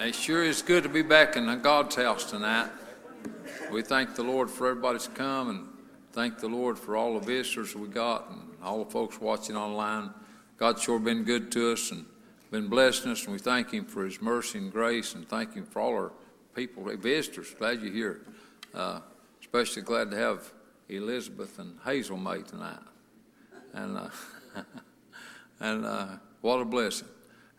It sure is good to be back in God's house tonight. We thank the Lord for everybody's come and thank the Lord for all the visitors we got and all the folks watching online. God's sure been good to us and been blessing us, and we thank Him for His mercy and grace and thank Him for all our people, visitors. Glad you're here. Uh, especially glad to have Elizabeth and Hazel May tonight. And, uh, and uh, what a blessing.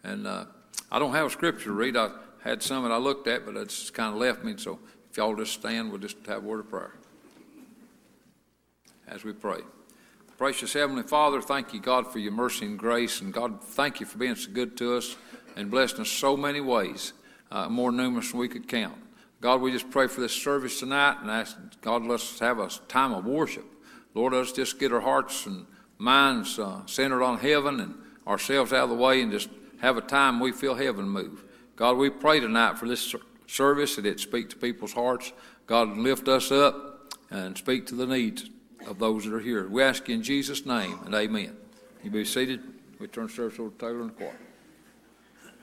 And uh, I don't have a scripture to read. I had some that I looked at, but it's kind of left me. So if y'all just stand, we'll just have a word of prayer as we pray. Precious Heavenly Father, thank you, God, for your mercy and grace. And God, thank you for being so good to us and blessing us so many ways, uh, more numerous than we could count. God, we just pray for this service tonight and ask God, let's have a time of worship. Lord, let's just get our hearts and minds uh, centered on heaven and ourselves out of the way and just have a time we feel heaven move. God, we pray tonight for this service that it speak to people's hearts. God, lift us up and speak to the needs of those that are here. We ask in Jesus' name and amen. You be seated. We turn service over to Taylor and the choir.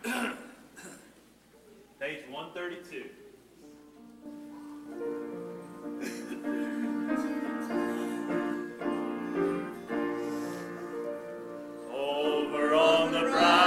Page 132. Over on the.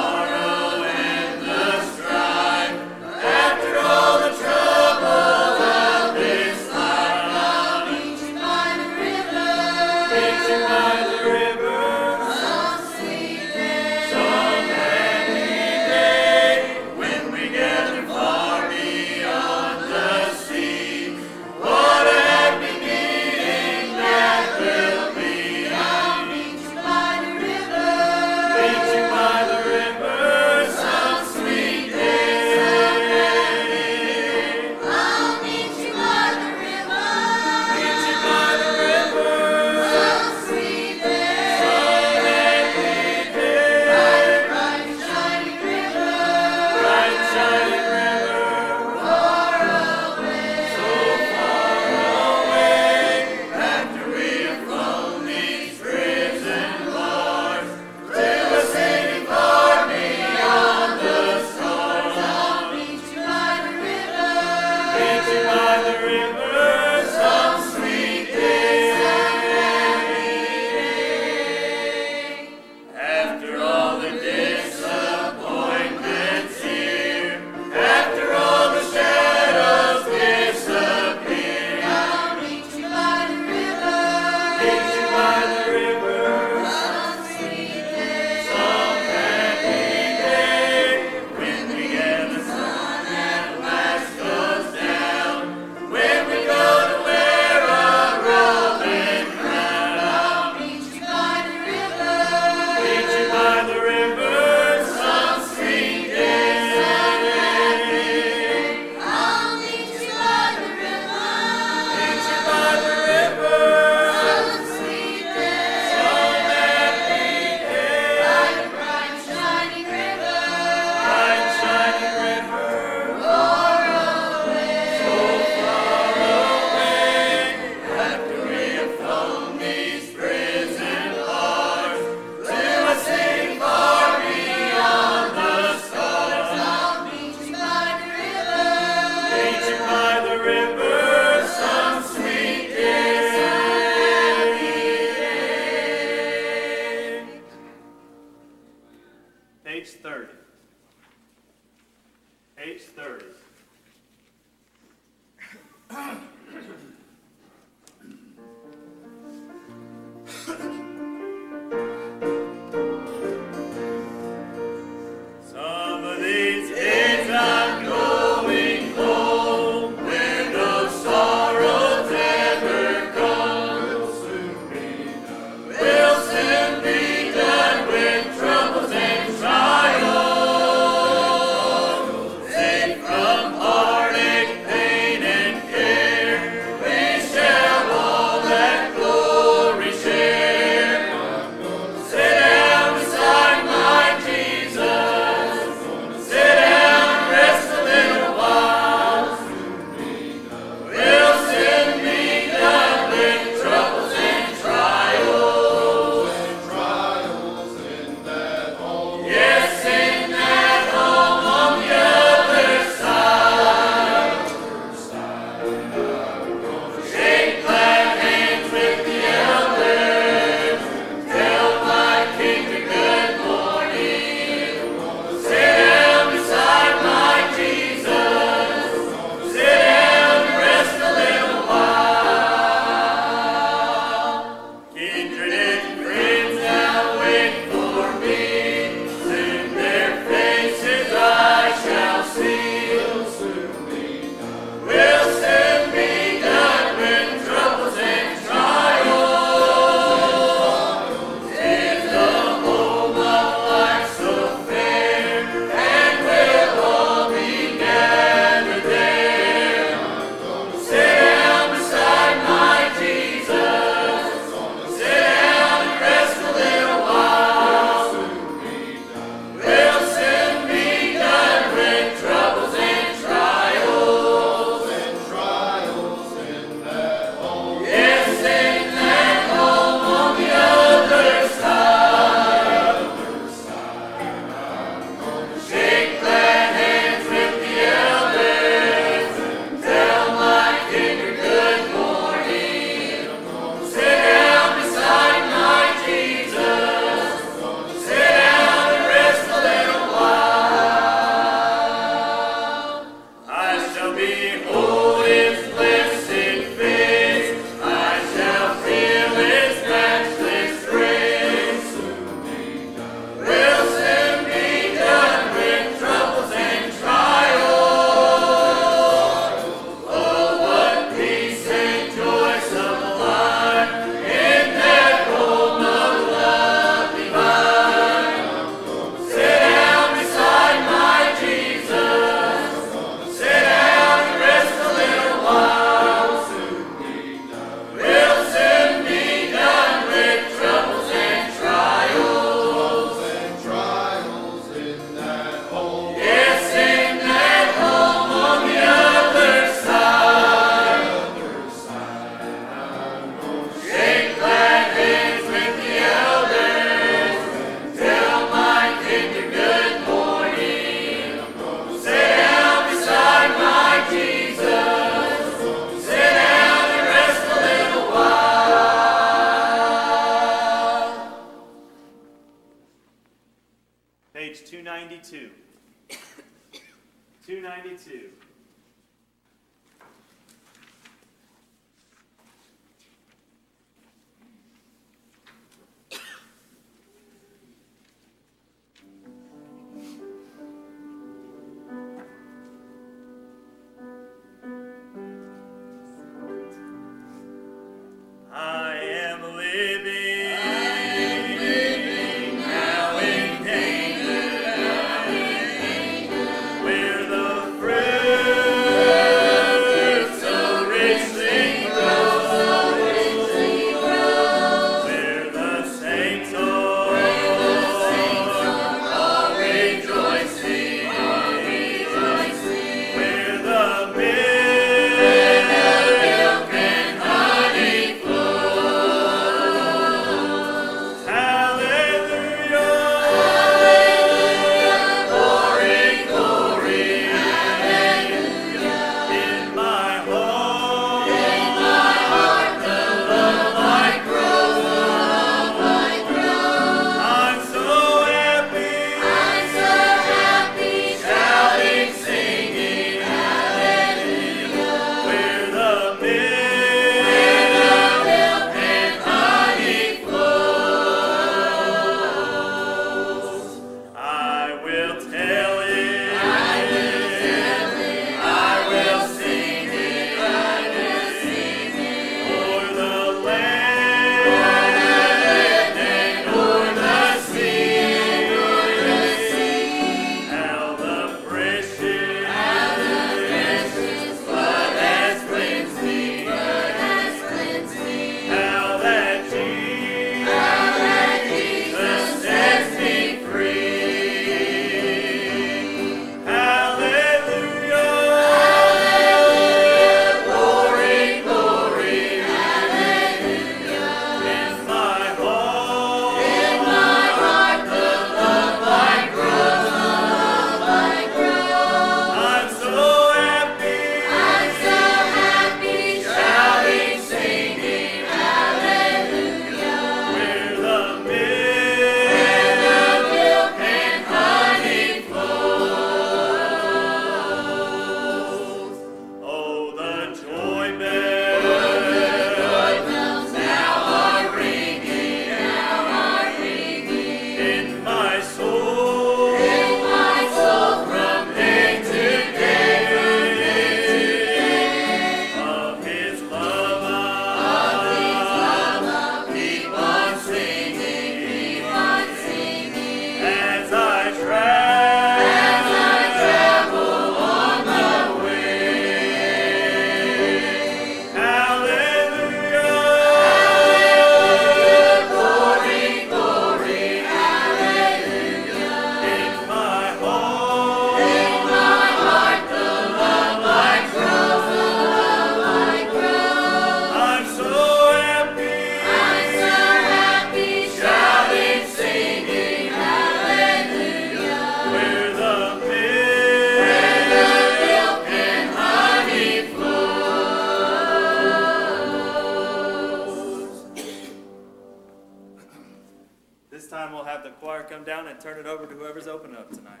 And turn it over to whoever's opening up tonight.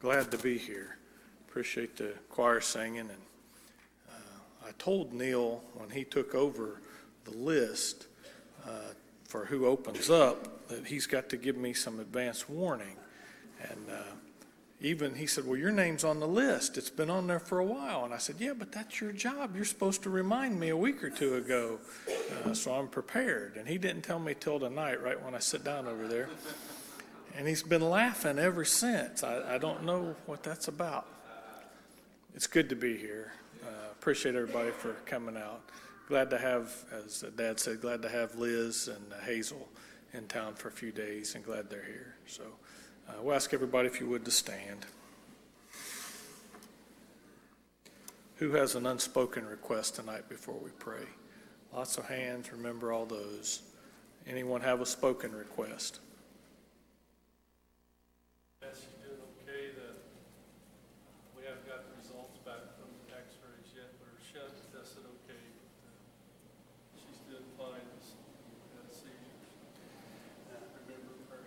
Glad to be here. Appreciate the choir singing. And I told Neil when he took over the list uh, for who opens up that he's got to give me some advance warning. And uh, even he said, Well, your name's on the list. It's been on there for a while. And I said, Yeah, but that's your job. You're supposed to remind me a week or two ago. Uh, so I'm prepared. And he didn't tell me till tonight, right when I sit down over there. And he's been laughing ever since. I, I don't know what that's about. It's good to be here. Uh, appreciate everybody for coming out. Glad to have, as Dad said, glad to have Liz and Hazel in town for a few days and glad they're here. So uh, we'll ask everybody if you would to stand. Who has an unspoken request tonight before we pray? Lots of hands. Remember all those. Anyone have a spoken request? Yes, you did okay, that we haven't got the results back from the x-rays yet, but her shunt tested okay. She's doing fine, just had a seizure. Remember her?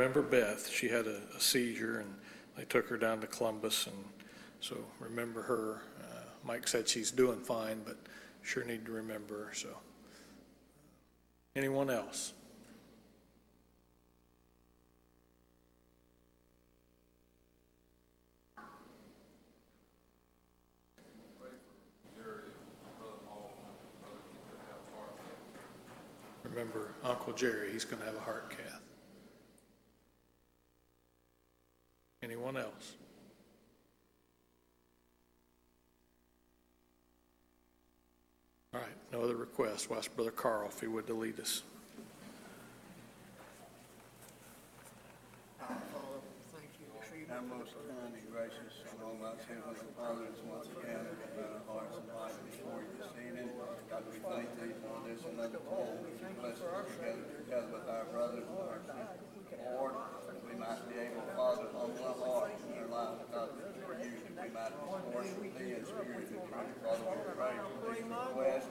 Remember Beth, she had a, a seizure and they took her down to Columbus and so remember her. Uh, Mike said she's doing fine, but sure need to remember her, so. Anyone else? Remember Uncle Jerry, he's gonna have a heart cath. Anyone else? All right, no other requests. We'll ask Brother Carl if he would to lead us. Most kind and gracious and Heavenly Father, once again our hearts and lives before you this evening. God, we thank thee for this another. Bless together, with our brothers and our sisters. Lord, might be able, to Father, humble our hearts in our lives, God, that you we might worship thee in spirit and truth. Father, we pray for these requests,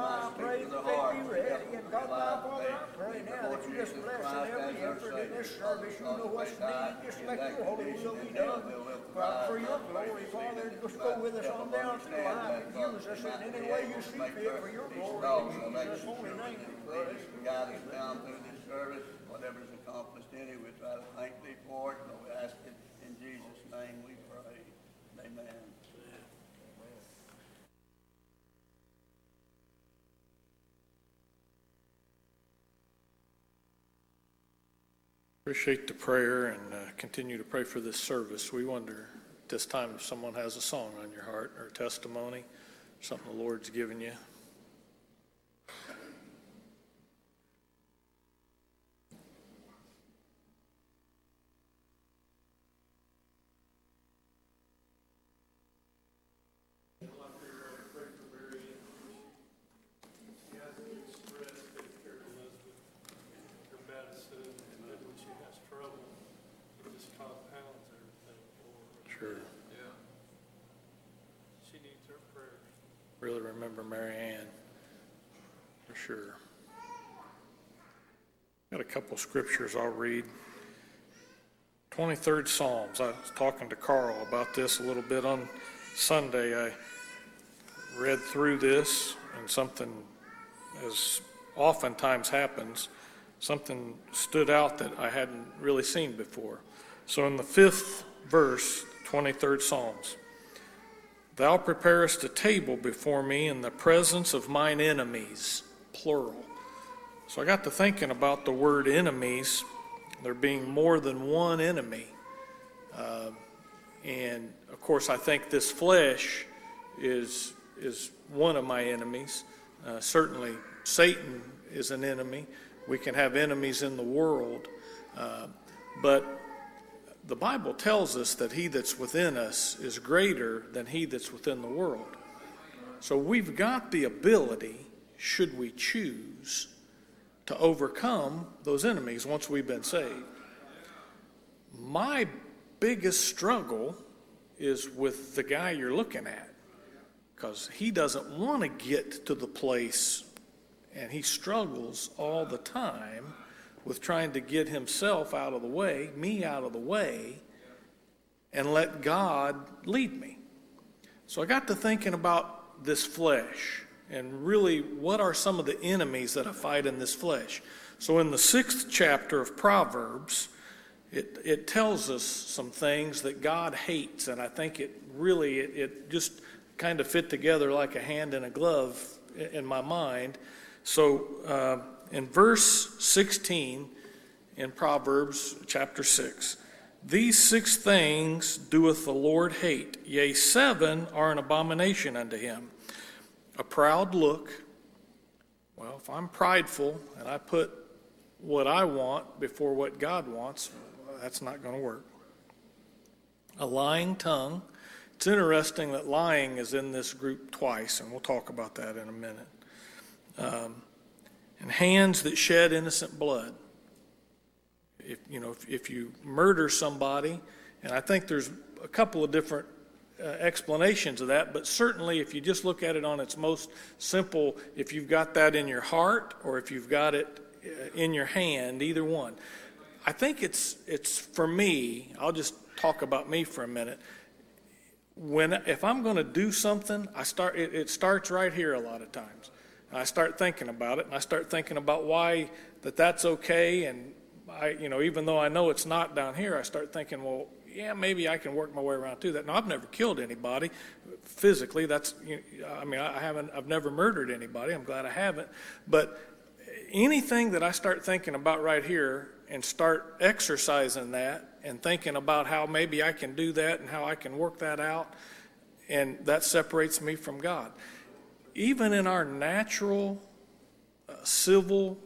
I pray that they be ready. And God, my Father, I pray now that you just bless every effort in this service. You know what's needed. Just let your holy will be done. the For your glory, Father, just go with us on down through life and use us in any way you see fit for your glory. In Jesus' holy name we us down through this service. Whatever's accomplished in it, we try to thank thee for it, we ask it in Jesus' name we pray. Amen. Appreciate the prayer and uh, continue to pray for this service. We wonder this time if someone has a song on your heart or a testimony, something the Lord's given you. She has a big stress, taking care of Elizabeth, her medicine, and then when she has trouble, it just compounds everything for her. Sure. Yeah. She needs our prayers. Really remember Mary Ann, for sure. Got a couple scriptures I'll read. 23rd Psalms. I was talking to Carl about this a little bit on Sunday. I read through this, and something, as oftentimes happens, something stood out that I hadn't really seen before. So, in the fifth verse, 23rd Psalms, Thou preparest a table before me in the presence of mine enemies, plural. So I got to thinking about the word enemies, there being more than one enemy. Uh, and of course, I think this flesh is, is one of my enemies. Uh, certainly, Satan is an enemy. We can have enemies in the world. Uh, but the Bible tells us that he that's within us is greater than he that's within the world. So we've got the ability, should we choose, to overcome those enemies once we've been saved. My biggest struggle is with the guy you're looking at because he doesn't want to get to the place and he struggles all the time with trying to get himself out of the way, me out of the way, and let God lead me. So I got to thinking about this flesh and really what are some of the enemies that I fight in this flesh. So in the sixth chapter of Proverbs, it, it tells us some things that God hates, and I think it really it, it just kind of fit together like a hand in a glove in my mind. So uh, in verse 16 in Proverbs chapter 6, these six things doeth the Lord hate, yea, seven are an abomination unto him. A proud look. Well, if I'm prideful and I put what I want before what God wants, that's not going to work. A lying tongue. It's interesting that lying is in this group twice, and we'll talk about that in a minute. Um, and hands that shed innocent blood. If you know, if, if you murder somebody, and I think there's a couple of different uh, explanations of that, but certainly if you just look at it on its most simple, if you've got that in your heart or if you've got it uh, in your hand, either one. I think it's it's for me. I'll just talk about me for a minute. When if I'm going to do something, I start. It, it starts right here a lot of times. I start thinking about it, and I start thinking about why that that's okay. And I, you know, even though I know it's not down here, I start thinking, well, yeah, maybe I can work my way around to that. Now, I've never killed anybody physically. That's, you know, I mean, I haven't. I've never murdered anybody. I'm glad I haven't. But anything that I start thinking about right here and start exercising that and thinking about how maybe I can do that and how I can work that out, and that separates me from God. Even in our natural uh, civil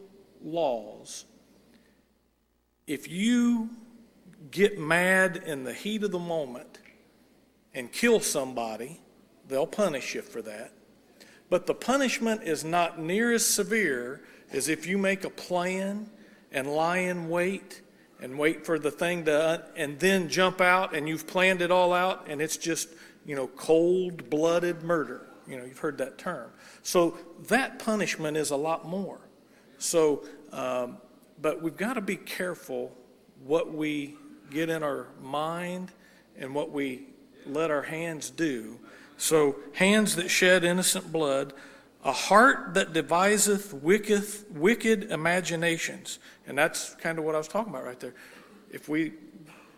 laws, if you get mad in the heat of the moment and kill somebody, they'll punish you for that. But the punishment is not near as severe as if you make a plan and lie in wait and wait for the thing to, and then jump out and you've planned it all out and it's just, you know, cold blooded murder. You know, you've heard that term. So that punishment is a lot more. So, um, but we've got to be careful what we get in our mind and what we let our hands do. So, hands that shed innocent blood, a heart that deviseth wicked, wicked imaginations. And that's kind of what I was talking about right there. If we,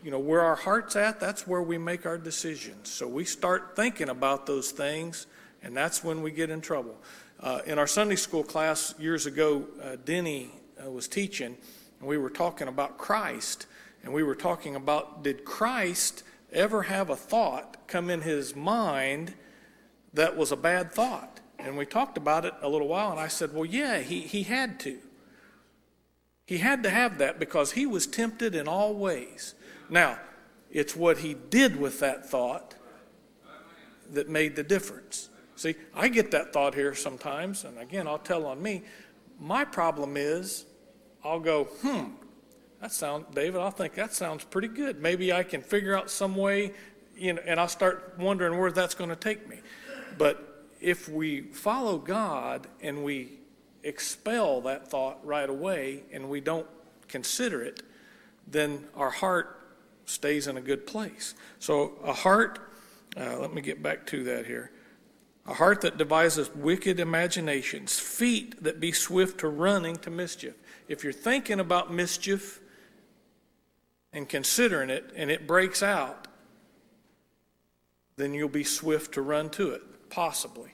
you know, where our heart's at, that's where we make our decisions. So we start thinking about those things, and that's when we get in trouble. Uh, in our Sunday school class years ago, uh, Denny uh, was teaching, and we were talking about Christ. And we were talking about did Christ ever have a thought come in his mind that was a bad thought? And we talked about it a little while, and I said, Well, yeah, he, he had to. He had to have that because he was tempted in all ways. Now, it's what he did with that thought that made the difference. See, I get that thought here sometimes, and again, I'll tell on me. My problem is, I'll go, hmm, that sounds, David, I think that sounds pretty good. Maybe I can figure out some way, you know, and I'll start wondering where that's going to take me. But if we follow God and we expel that thought right away and we don't consider it, then our heart stays in a good place. So a heart, uh, let me get back to that here. A heart that devises wicked imaginations, feet that be swift to running to mischief. If you're thinking about mischief, and considering it and it breaks out, then you'll be swift to run to it, possibly.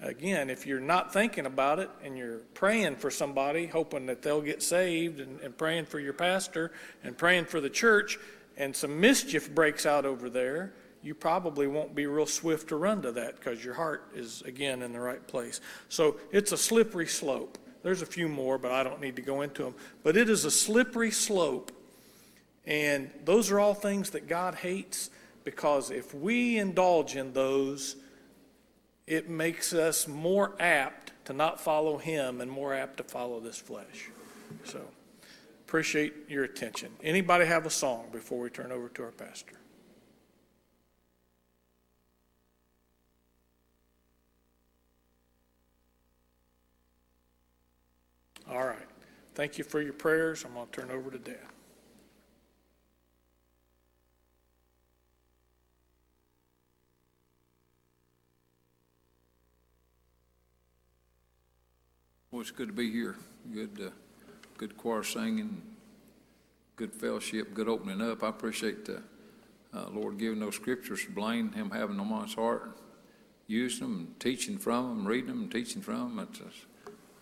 Again, if you're not thinking about it and you're praying for somebody, hoping that they'll get saved, and, and praying for your pastor and praying for the church, and some mischief breaks out over there, you probably won't be real swift to run to that because your heart is, again, in the right place. So it's a slippery slope. There's a few more, but I don't need to go into them. But it is a slippery slope. And those are all things that God hates because if we indulge in those, it makes us more apt to not follow Him and more apt to follow this flesh. So, appreciate your attention. Anybody have a song before we turn over to our pastor? All right. Thank you for your prayers. I'm going to turn over to Dad. Well, it's good to be here. Good, uh, good choir singing, good fellowship, good opening up. I appreciate the uh, Lord giving those scriptures to Blaine, him having them on his heart, using them, and teaching from them, reading them, and teaching from them. It's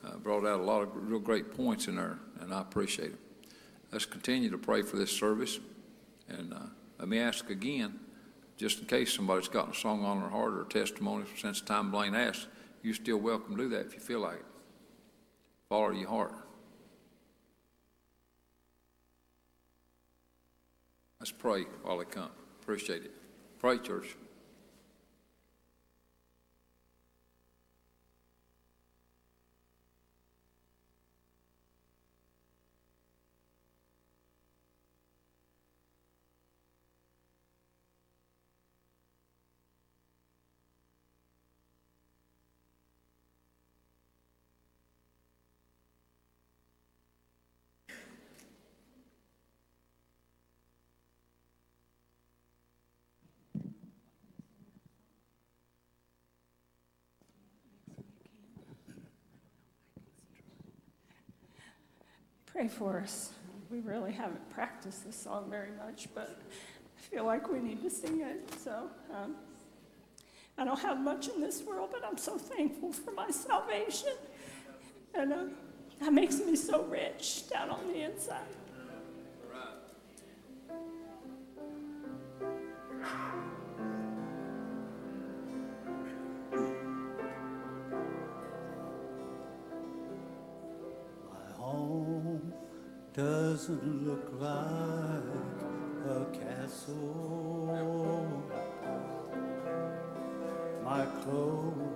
uh, brought out a lot of real great points in there, and I appreciate it. Let's continue to pray for this service. And uh, let me ask again, just in case somebody's got a song on their heart or a testimony since the time Blaine asked, you're still welcome to do that if you feel like it follow your heart. Let's pray while they come. Appreciate it. Pray, church. Pray for us. We really haven't practiced this song very much, but I feel like we need to sing it. So um, I don't have much in this world, but I'm so thankful for my salvation. And uh, that makes me so rich down on the inside. Doesn't look like a castle. My clothes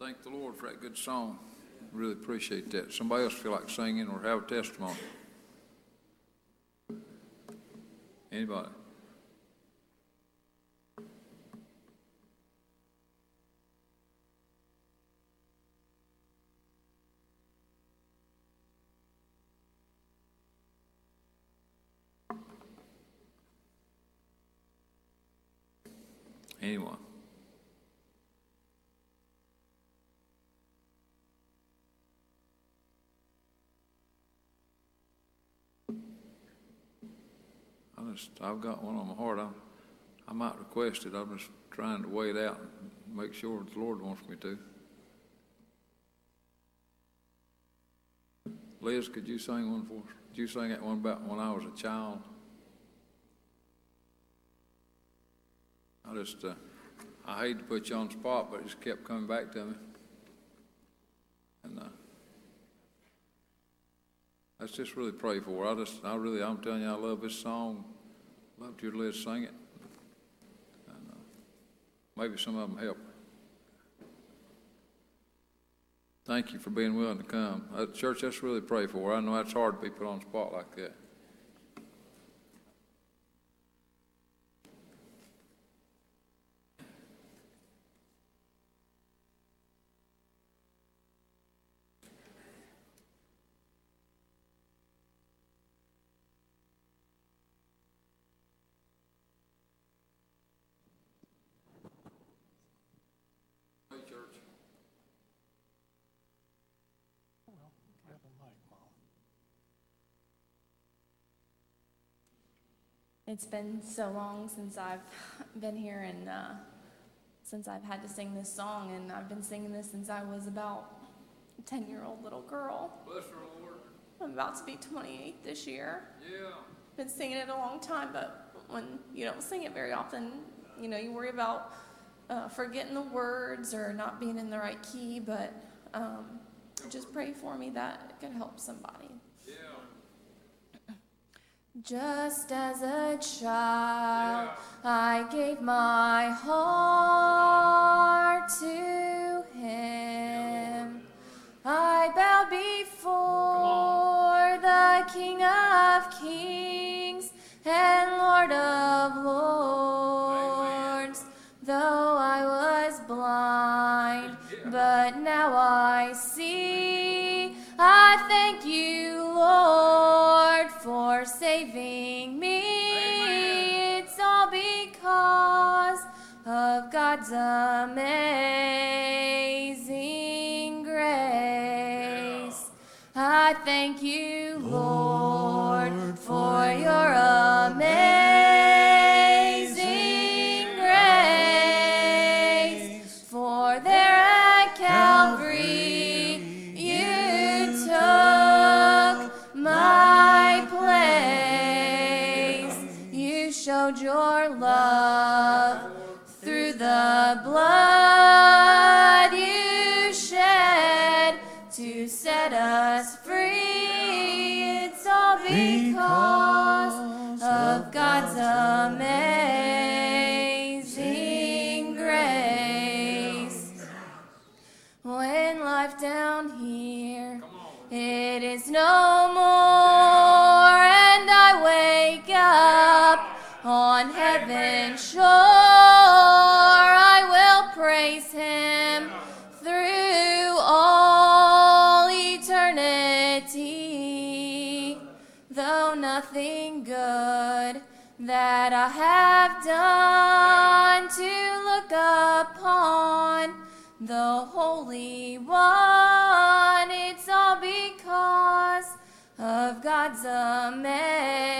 Thank the Lord for that good song. Really appreciate that. Somebody else feel like singing or have a testimony? Anybody? Anyone? Just, I've got one on my heart. I, I might request it. I'm just trying to weigh it out and make sure the Lord wants me to. Liz, could you sing one for us? Could you sing that one about when I was a child? I just, uh, I hate to put you on the spot, but it just kept coming back to me. And, uh, let's just really pray for her. I just, I really, I'm telling you, I love this song. Love to Liz sing it. And, uh, maybe some of them help. Thank you for being willing to come. Uh, church, let's really pray for. I know that's hard to be put on the spot like that. It's been so long since I've been here and uh, since I've had to sing this song, and I've been singing this since I was about a 10 year old little girl. Bless her, Lord. I'm about to be 28 this year. Yeah. Been singing it a long time, but when you don't sing it very often, you know, you worry about uh, forgetting the words or not being in the right key, but um, just pray for me that it could help somebody. Yeah. Just as a child, I gave my heart to him. I bowed before the King of Kings and Lord of Lords. Though I was blind, but now I see. For saving me. It's all because of God's amazing grace. I thank you, Lord, for your amazing the Holy One. It's all because of God's amazing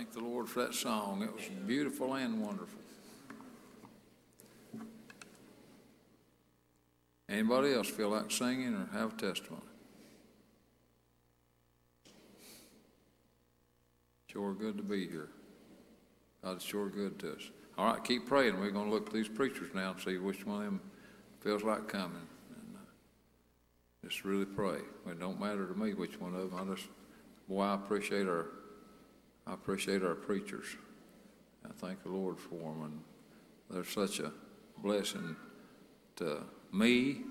Thank the Lord for that song. It was beautiful and wonderful. Anybody else feel like singing or have testimony? Sure good to be here. God's sure good to us. All right, keep praying. We're going to look at these preachers now and see which one of them feels like coming. And, uh, just really pray. It don't matter to me which one of them. I just, boy, I appreciate our, I appreciate our preachers. I thank the Lord for them, and they're such a blessing to me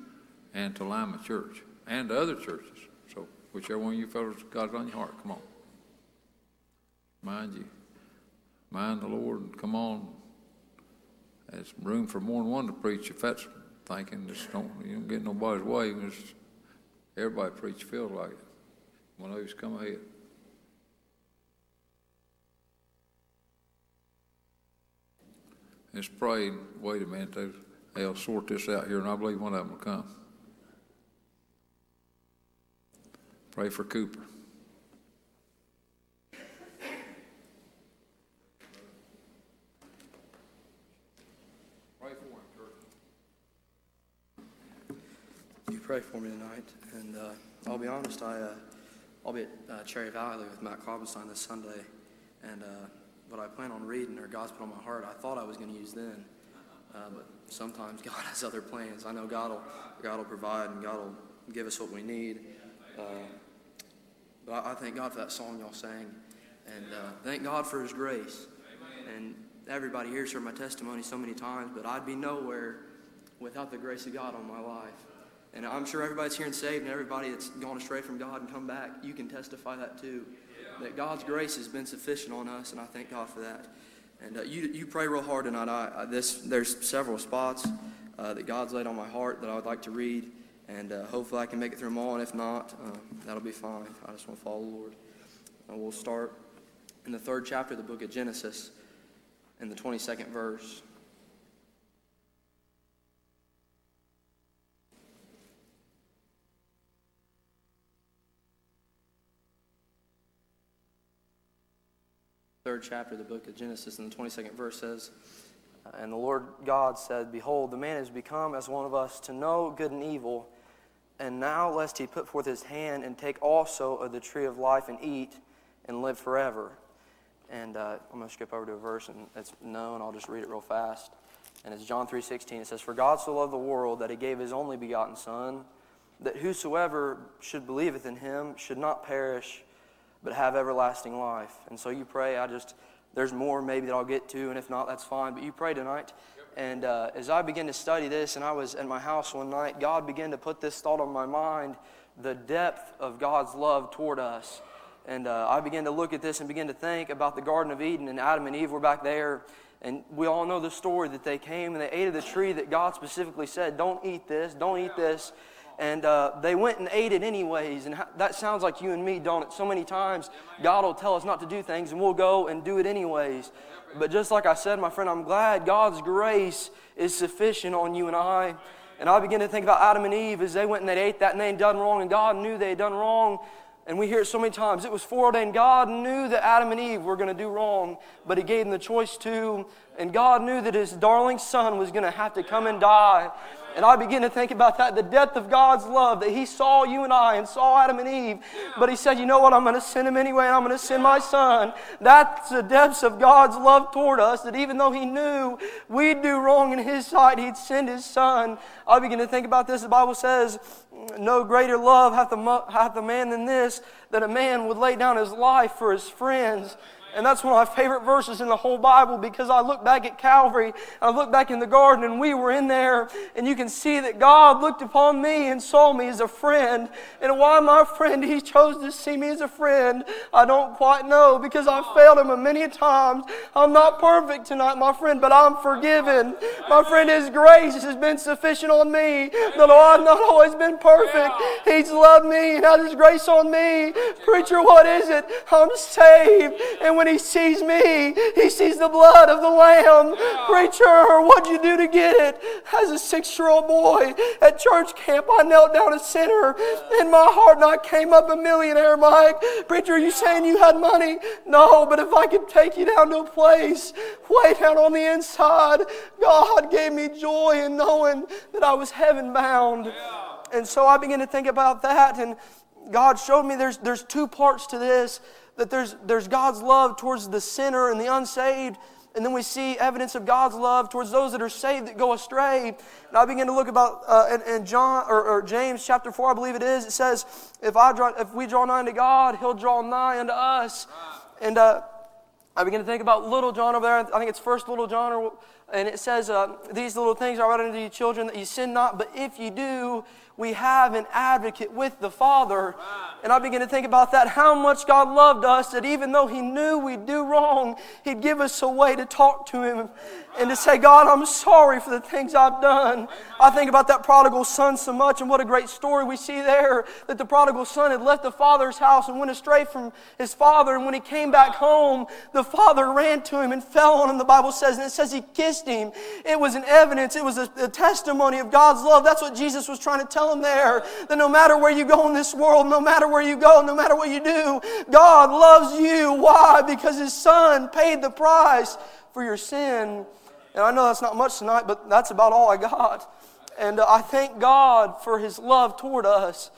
and to Lima Church and to other churches. So whichever one of you fellows got it on your heart, come on. Mind you, mind the Lord, and come on. There's room for more than one to preach. If that's thinking, just don't you don't get nobody's way. Just, everybody preach feels like it. One of you's come ahead. Let's pray. Wait a minute. They, they'll sort this out here, and I believe one of them will come. Pray for Cooper. Pray for him, church. You pray for me tonight, and uh, I'll be honest. I uh, I'll be at uh, Cherry Valley with Matt Cobblestein this Sunday, and uh, what I plan on reading or God's put on my heart, I thought I was going to use then, uh, but sometimes God has other plans. I know God will God will provide and God will give us what we need. Uh, but I, I thank God for that song y'all sang, and uh, thank God for His grace. And everybody hears heard my testimony so many times, but I'd be nowhere without the grace of God on my life. And I'm sure everybody's here and saved, and everybody that's gone astray from God and come back, you can testify that too. That God's grace has been sufficient on us, and I thank God for that. And uh, you, you pray real hard tonight. I, I, this, there's several spots uh, that God's laid on my heart that I would like to read, and uh, hopefully I can make it through them all. And if not, uh, that'll be fine. I just want to follow the Lord. We'll start in the third chapter of the book of Genesis, in the 22nd verse. Third chapter of the book of Genesis, and the 22nd verse says, And the Lord God said, Behold, the man is become as one of us to know good and evil. And now, lest he put forth his hand and take also of the tree of life and eat and live forever. And uh, I'm going to skip over to a verse, and it's known. I'll just read it real fast. And it's John 3.16. It says, For God so loved the world that he gave his only begotten Son, that whosoever should believeth in him should not perish, but have everlasting life. And so you pray. I just, there's more maybe that I'll get to, and if not, that's fine. But you pray tonight. And uh, as I began to study this, and I was at my house one night, God began to put this thought on my mind the depth of God's love toward us. And uh, I began to look at this and begin to think about the Garden of Eden, and Adam and Eve were back there. And we all know the story that they came and they ate of the tree that God specifically said, Don't eat this, don't eat this. And uh, they went and ate it anyways. And that sounds like you and me, don't it? So many times, God will tell us not to do things, and we'll go and do it anyways. But just like I said, my friend, I'm glad God's grace is sufficient on you and I. And I begin to think about Adam and Eve as they went and they ate that and they had done wrong, and God knew they had done wrong. And we hear it so many times. It was foreordained. God knew that Adam and Eve were going to do wrong, but He gave them the choice to. And God knew that His darling Son was going to have to come and die. And I begin to think about that the depth of God's love that He saw you and I and saw Adam and Eve. But He said, You know what? I'm going to send Him anyway, and I'm going to send my Son. That's the depths of God's love toward us, that even though He knew we'd do wrong in His sight, He'd send His Son. I begin to think about this. The Bible says, No greater love hath a, hath man than this, that a man would lay down his life for his friends. And that's one of my favorite verses in the whole Bible because I look back at Calvary, I look back in the garden, and we were in there, and you can see that God looked upon me and saw me as a friend. And why my friend, He chose to see me as a friend, I don't quite know because I've failed Him many times. I'm not perfect tonight, my friend, but I'm forgiven. My friend, His grace has been sufficient on me. Though I've not always been perfect, He's loved me and has His grace on me. Preacher, what is it? I'm saved. And when he sees me, he sees the blood of the Lamb. Preacher, what'd you do to get it? As a six year old boy at church camp, I knelt down a sinner in my heart and I came up a millionaire, Mike. Preacher, are you saying you had money? No, but if I could take you down to a place way down on the inside, God gave me joy in knowing that I was heaven bound. And so I began to think about that and God showed me there's, there's two parts to this that there's, there's God's love towards the sinner and the unsaved, and then we see evidence of God's love towards those that are saved that go astray. And I begin to look about uh, in, in, John or, or, James chapter four, I believe it is. It says, "If I draw, if we draw nigh to God, He'll draw nigh unto us." And uh, I begin to think about little John over there. I think it's First Little John, or, and it says, uh, "These little things I write unto you, children, that you sin not. But if you do, we have an advocate with the Father. And I begin to think about that, how much God loved us, that even though He knew we'd do wrong, He'd give us a way to talk to Him and to say, God, I'm sorry for the things I've done. I think about that prodigal son so much, and what a great story we see there that the prodigal son had left the father's house and went astray from his father. And when he came back home, the father ran to him and fell on him, the Bible says, and it says he kissed him. It was an evidence, it was a, a testimony of God's love. That's what Jesus was trying to tell him there. That no matter where you go in this world, no matter where you go, no matter what you do, God loves you. Why? Because his son paid the price for your sin. And I know that's not much tonight, but that's about all I got. And uh, I thank God for his love toward us.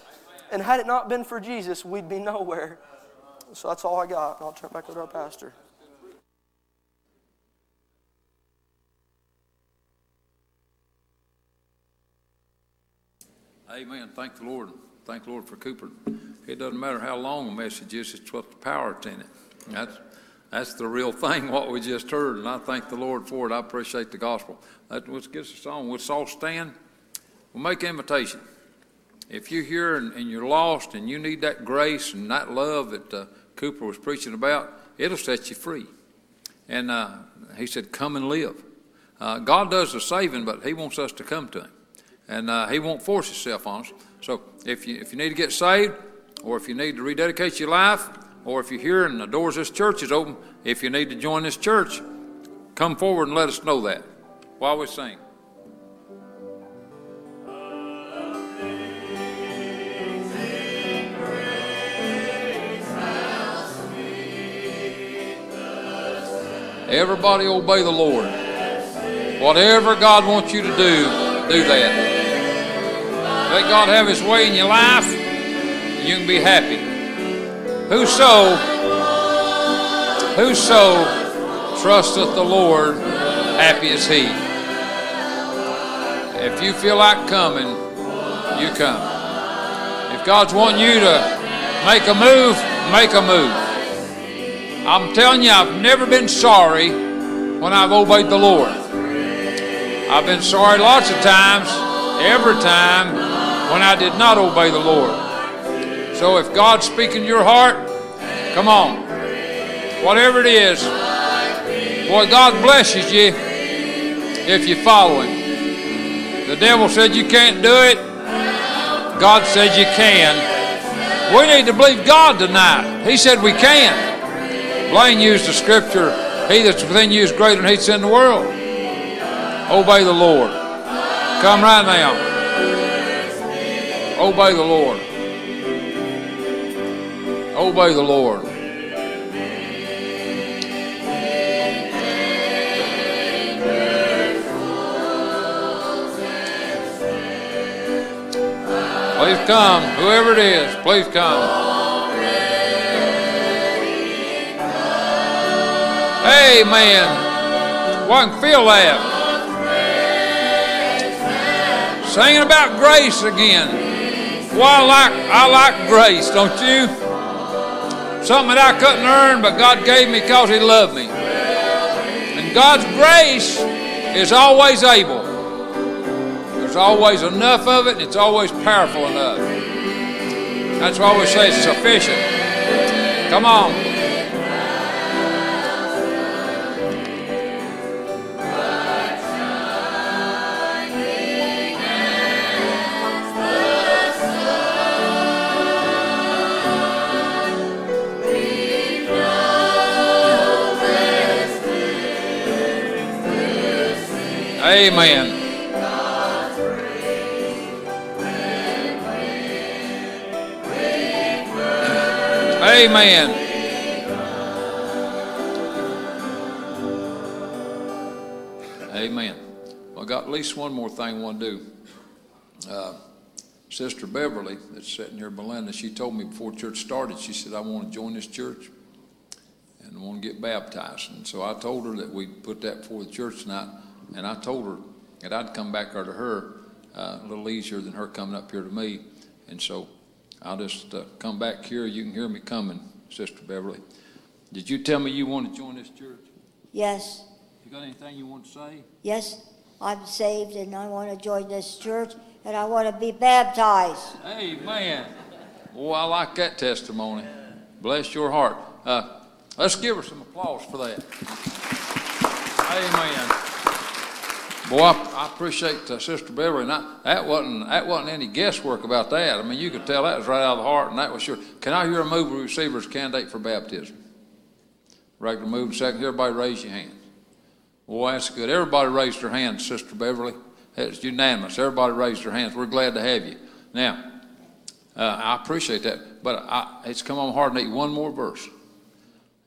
And had it not been for Jesus, we'd be nowhere. So that's all I got. I'll turn back to our pastor. Amen. Thank the Lord. Thank the Lord for Cooper. It doesn't matter how long a message is, it's what the power is in it. That's that's the real thing, what we just heard, and I thank the Lord for it. I appreciate the gospel. That was gets us on. Let's all stand. We'll make invitation. If you're here and, and, you're lost and you need that grace and that love that uh, Cooper was preaching about, it'll set you free. And uh, he said, "Come and live." Uh, God does the saving, but He wants us to come to Him, and uh, He won't force Himself on us. So if you if you need to get saved, or if you need to rededicate your life or if you're here and the doors of this church is open, if you need to join this church, come forward and let us know that while we sing. Everybody obey the Lord. Whatever God wants you to do, do that. Let God have His way in your life, and you can be happy. Whoso, whoso trusteth the Lord, happy is he. If you feel like coming, you come. If God's wanting you to make a move, make a move. I'm telling you, I've never been sorry when I've obeyed the Lord. I've been sorry lots of times, every time, when I did not obey the Lord. So if God's speaking your heart, come on. Whatever it is, boy, God blesses you if you follow Him. The devil said you can't do it. God said you can. We need to believe God tonight. He said we can. Blaine used the scripture, He that's within you is greater than He's in the world. Obey the Lord. Come right now. Obey the Lord. Obey the Lord. Please come, whoever it is, please come. Amen. Well, I can feel that. Singing about grace again. Well, I like, I like grace, don't you? Something that I couldn't earn, but God gave me because He loved me. And God's grace is always able. There's always enough of it, and it's always powerful enough. That's why we say it's sufficient. Come on. Amen. Amen. Amen. Well, I got at least one more thing I want to do. Uh, Sister Beverly, that's sitting here, Belinda, she told me before church started, she said, I want to join this church and I want to get baptized. And so I told her that we'd put that before the church tonight. And I told her that I'd come back there to her uh, a little easier than her coming up here to me. And so I'll just uh, come back here. You can hear me coming, Sister Beverly. Did you tell me you want to join this church? Yes, You got anything you want to say? yes, I'm saved and I want to join this church and I want to be baptized. Amen. Boy, I like that testimony. Bless your heart. Uh, let's give her some applause for that. Amen. Boy, I, I appreciate uh, Sister Beverly. And I, that wasn't that wasn't any guesswork about that. I mean, you could tell that was right out of the heart, and that was sure. Can I hear a move receiver as candidate for baptism? Regular move second. Everybody raise your hand. Boy, that's good. Everybody raised their hands, Sister Beverly. It's unanimous. Everybody raised their hands. We're glad to have you. Now, uh, I appreciate that, but I, it's come on hard to need one more verse.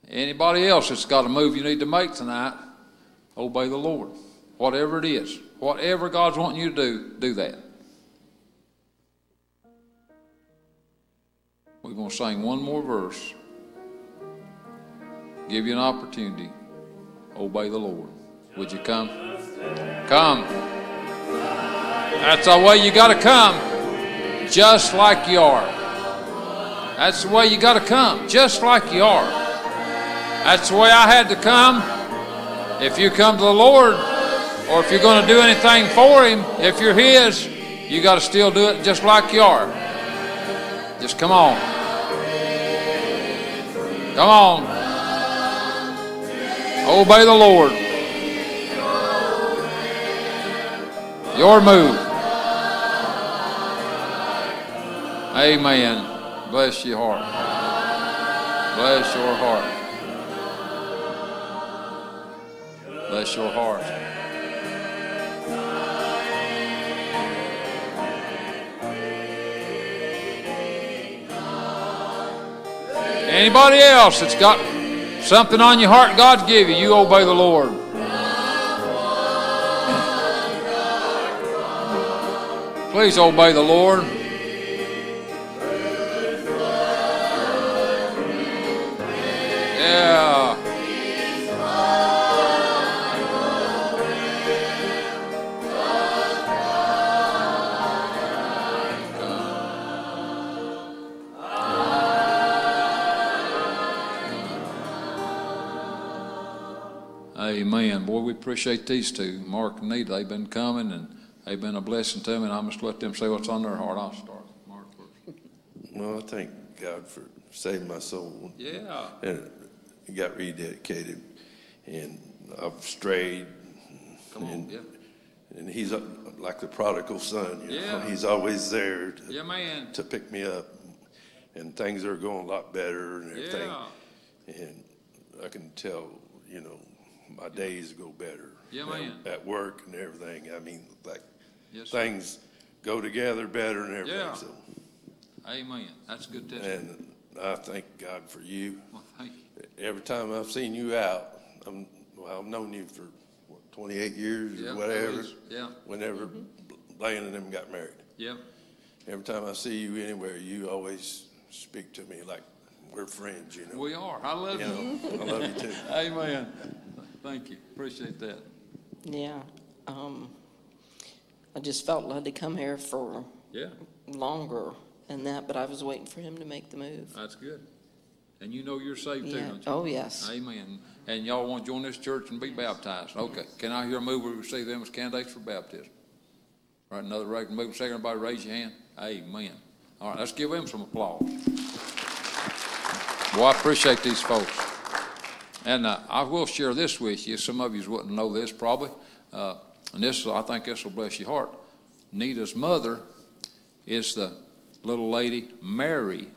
Anybody else that's got a move you need to make tonight, obey the Lord. Whatever it is, whatever God's wanting you to do, do that. We're going to sing one more verse. Give you an opportunity. Obey the Lord. Would you come? Come. That's the way you got to come. Just like you are. That's the way you got to come. Just like you are. That's the way I had to come. If you come to the Lord, or if you're going to do anything for Him, if you're His, you got to still do it just like you are. Just come on. Come on. Obey the Lord. Your move. Amen. Bless your heart. Bless your heart. Bless your heart. Anybody else that's got something on your heart God give you, you obey the Lord. Please obey the Lord. Appreciate these two, Mark and Nita. They've been coming and they've been a blessing to me, and I'm just let them say what's on their heart. I'll start. Mark first. Well, I thank God for saving my soul. Yeah. And it got rededicated, and I've strayed. Come on, and, yeah. And he's like the prodigal son. You know? Yeah. He's always there to, Yeah, man. to pick me up, and things are going a lot better and everything. Yeah. And I can tell, you know, my days go better. Yeah, at- man. At work and everything. I mean, like Yes, sir. things go together better and everything. Yeah. So. Amen. That's good testimony. And I thank God for you. Well, thank you. Every time I've seen you out, I'm, well, I've known you for what, 28 years Yeah, or whatever. please. Yeah. Whenever mm-hmm. Blaine and them got married. Yeah. Every time I see you anywhere, you always speak to me like we're friends, you know. We are. I love You you. know, I love you too. Amen. Thank you. Appreciate that. Yeah, um, I just felt like to come here for Yeah, longer than that, but I was waiting for him to make the move. that's good. And you know you're saved too, Yeah. don't you? Oh, yes. Amen. And y'all want to join this church and be baptized? Okay. Can I hear a move we receive them as candidates for baptism? All right, another regular move. Second, everybody raise your hand. Amen. All right, let's give them some applause. Well, I appreciate these folks. And uh, I will share this with you. Some of you wouldn't know this probably. Uh, and this, I think this will bless your heart. Nita's mother is the little lady, Mary,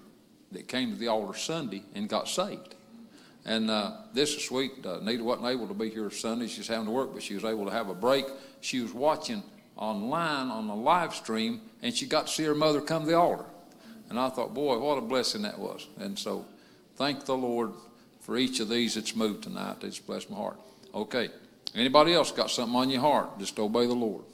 that came to the altar Sunday and got saved. And uh, this is sweet. Uh, Nita wasn't able to be here Sunday. She's having to work, but she was able to have a break. She was watching online on the live stream, and she got to see her mother come to the altar. And I thought, boy, what a blessing that was. And so thank the Lord for each of these that's moved tonight. It's blessed my heart. Okay. Anybody else got something on your heart? Just obey the Lord.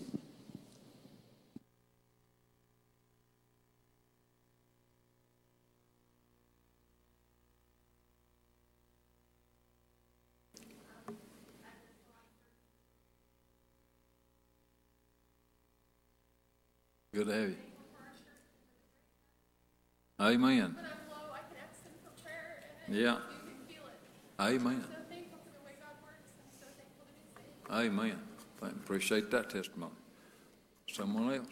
Good to have you. Amen. Yeah. Amen. Amen. Thank- Appreciate that testimony. Someone else?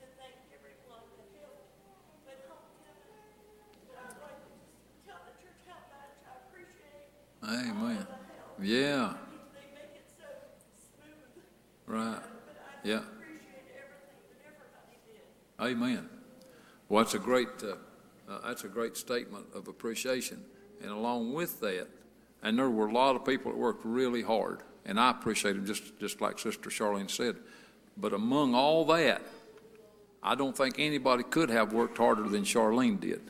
to thank everyone that helped with homecoming. I'd like to just tell the church how much I appreciate Amen. Yeah. they make it so smooth. Right. But I Yeah. just appreciate everything that everybody did. Amen. Well, that's a great, uh, uh, that's a great statement of appreciation. And along with that, and there were a lot of people that worked really hard, and I appreciate them just, just like Sister Charlene said. But among all that, I don't think anybody could have worked harder than Charlene did.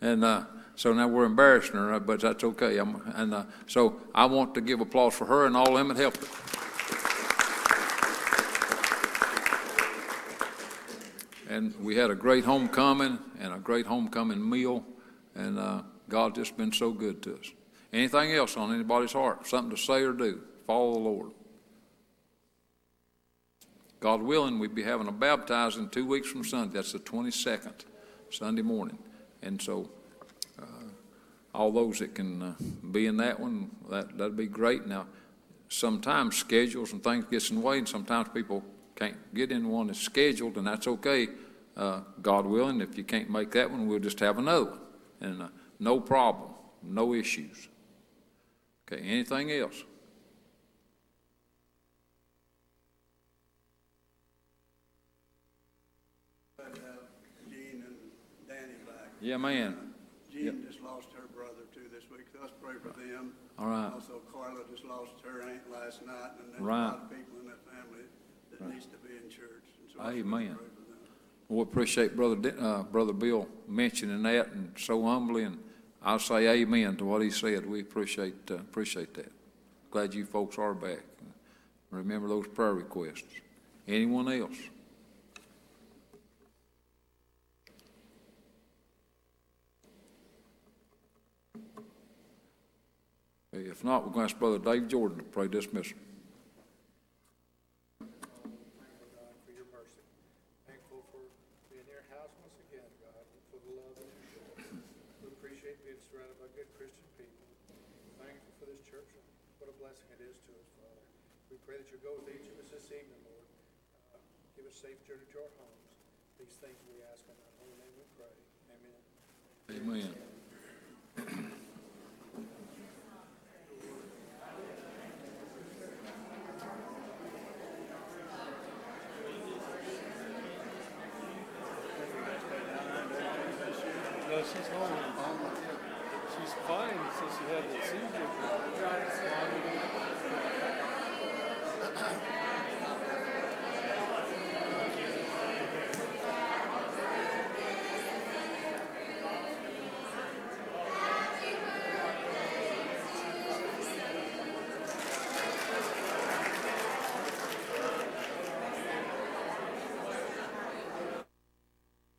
And uh, so now we're embarrassing her, but that's okay. I'm, and uh, so I want to give applause for her and all them that helped her. And we had a great homecoming and a great homecoming meal, and uh, God's just been so good to us. Anything else on anybody's heart? Something to say or do? Follow the Lord. God willing, we'd be having a baptizing two weeks from Sunday. That's the 22nd, Sunday morning. And so, uh, all those that can uh, be in that one, that, that'd be great. Now, sometimes schedules and things gets in the way, and sometimes people can't get in one that's scheduled, and that's okay. Uh, God willing, if you can't make that one, we'll just have another one. And uh, no problem, no issues. Okay, anything else? Glad to have Jean and Yeah, man. Jean just lost her brother too this week, so let's pray for them. All right. Also Carla just lost her aunt last night, and there's a Right. lot of people in that family that needs to be in church. And so Amen. We appreciate Brother, Di- uh, Brother Bill mentioning that and so humbly, and I'll say amen to what he said. We appreciate, uh, appreciate that. Glad you folks are back. Remember those prayer requests. Anyone else? If not, we're going to ask Brother Dave Jordan to pray dismissal. for your mercy. Thankful for being in your house once again, God, and for the love that you show. We appreciate being surrounded by good Christian people. Thankful for this church and what a blessing it is to us, Father. We pray that you'll go with each of us this evening, Lord. Uh, Give us a safe journey to our homes. These things we ask in our holy name we pray. Amen. Amen.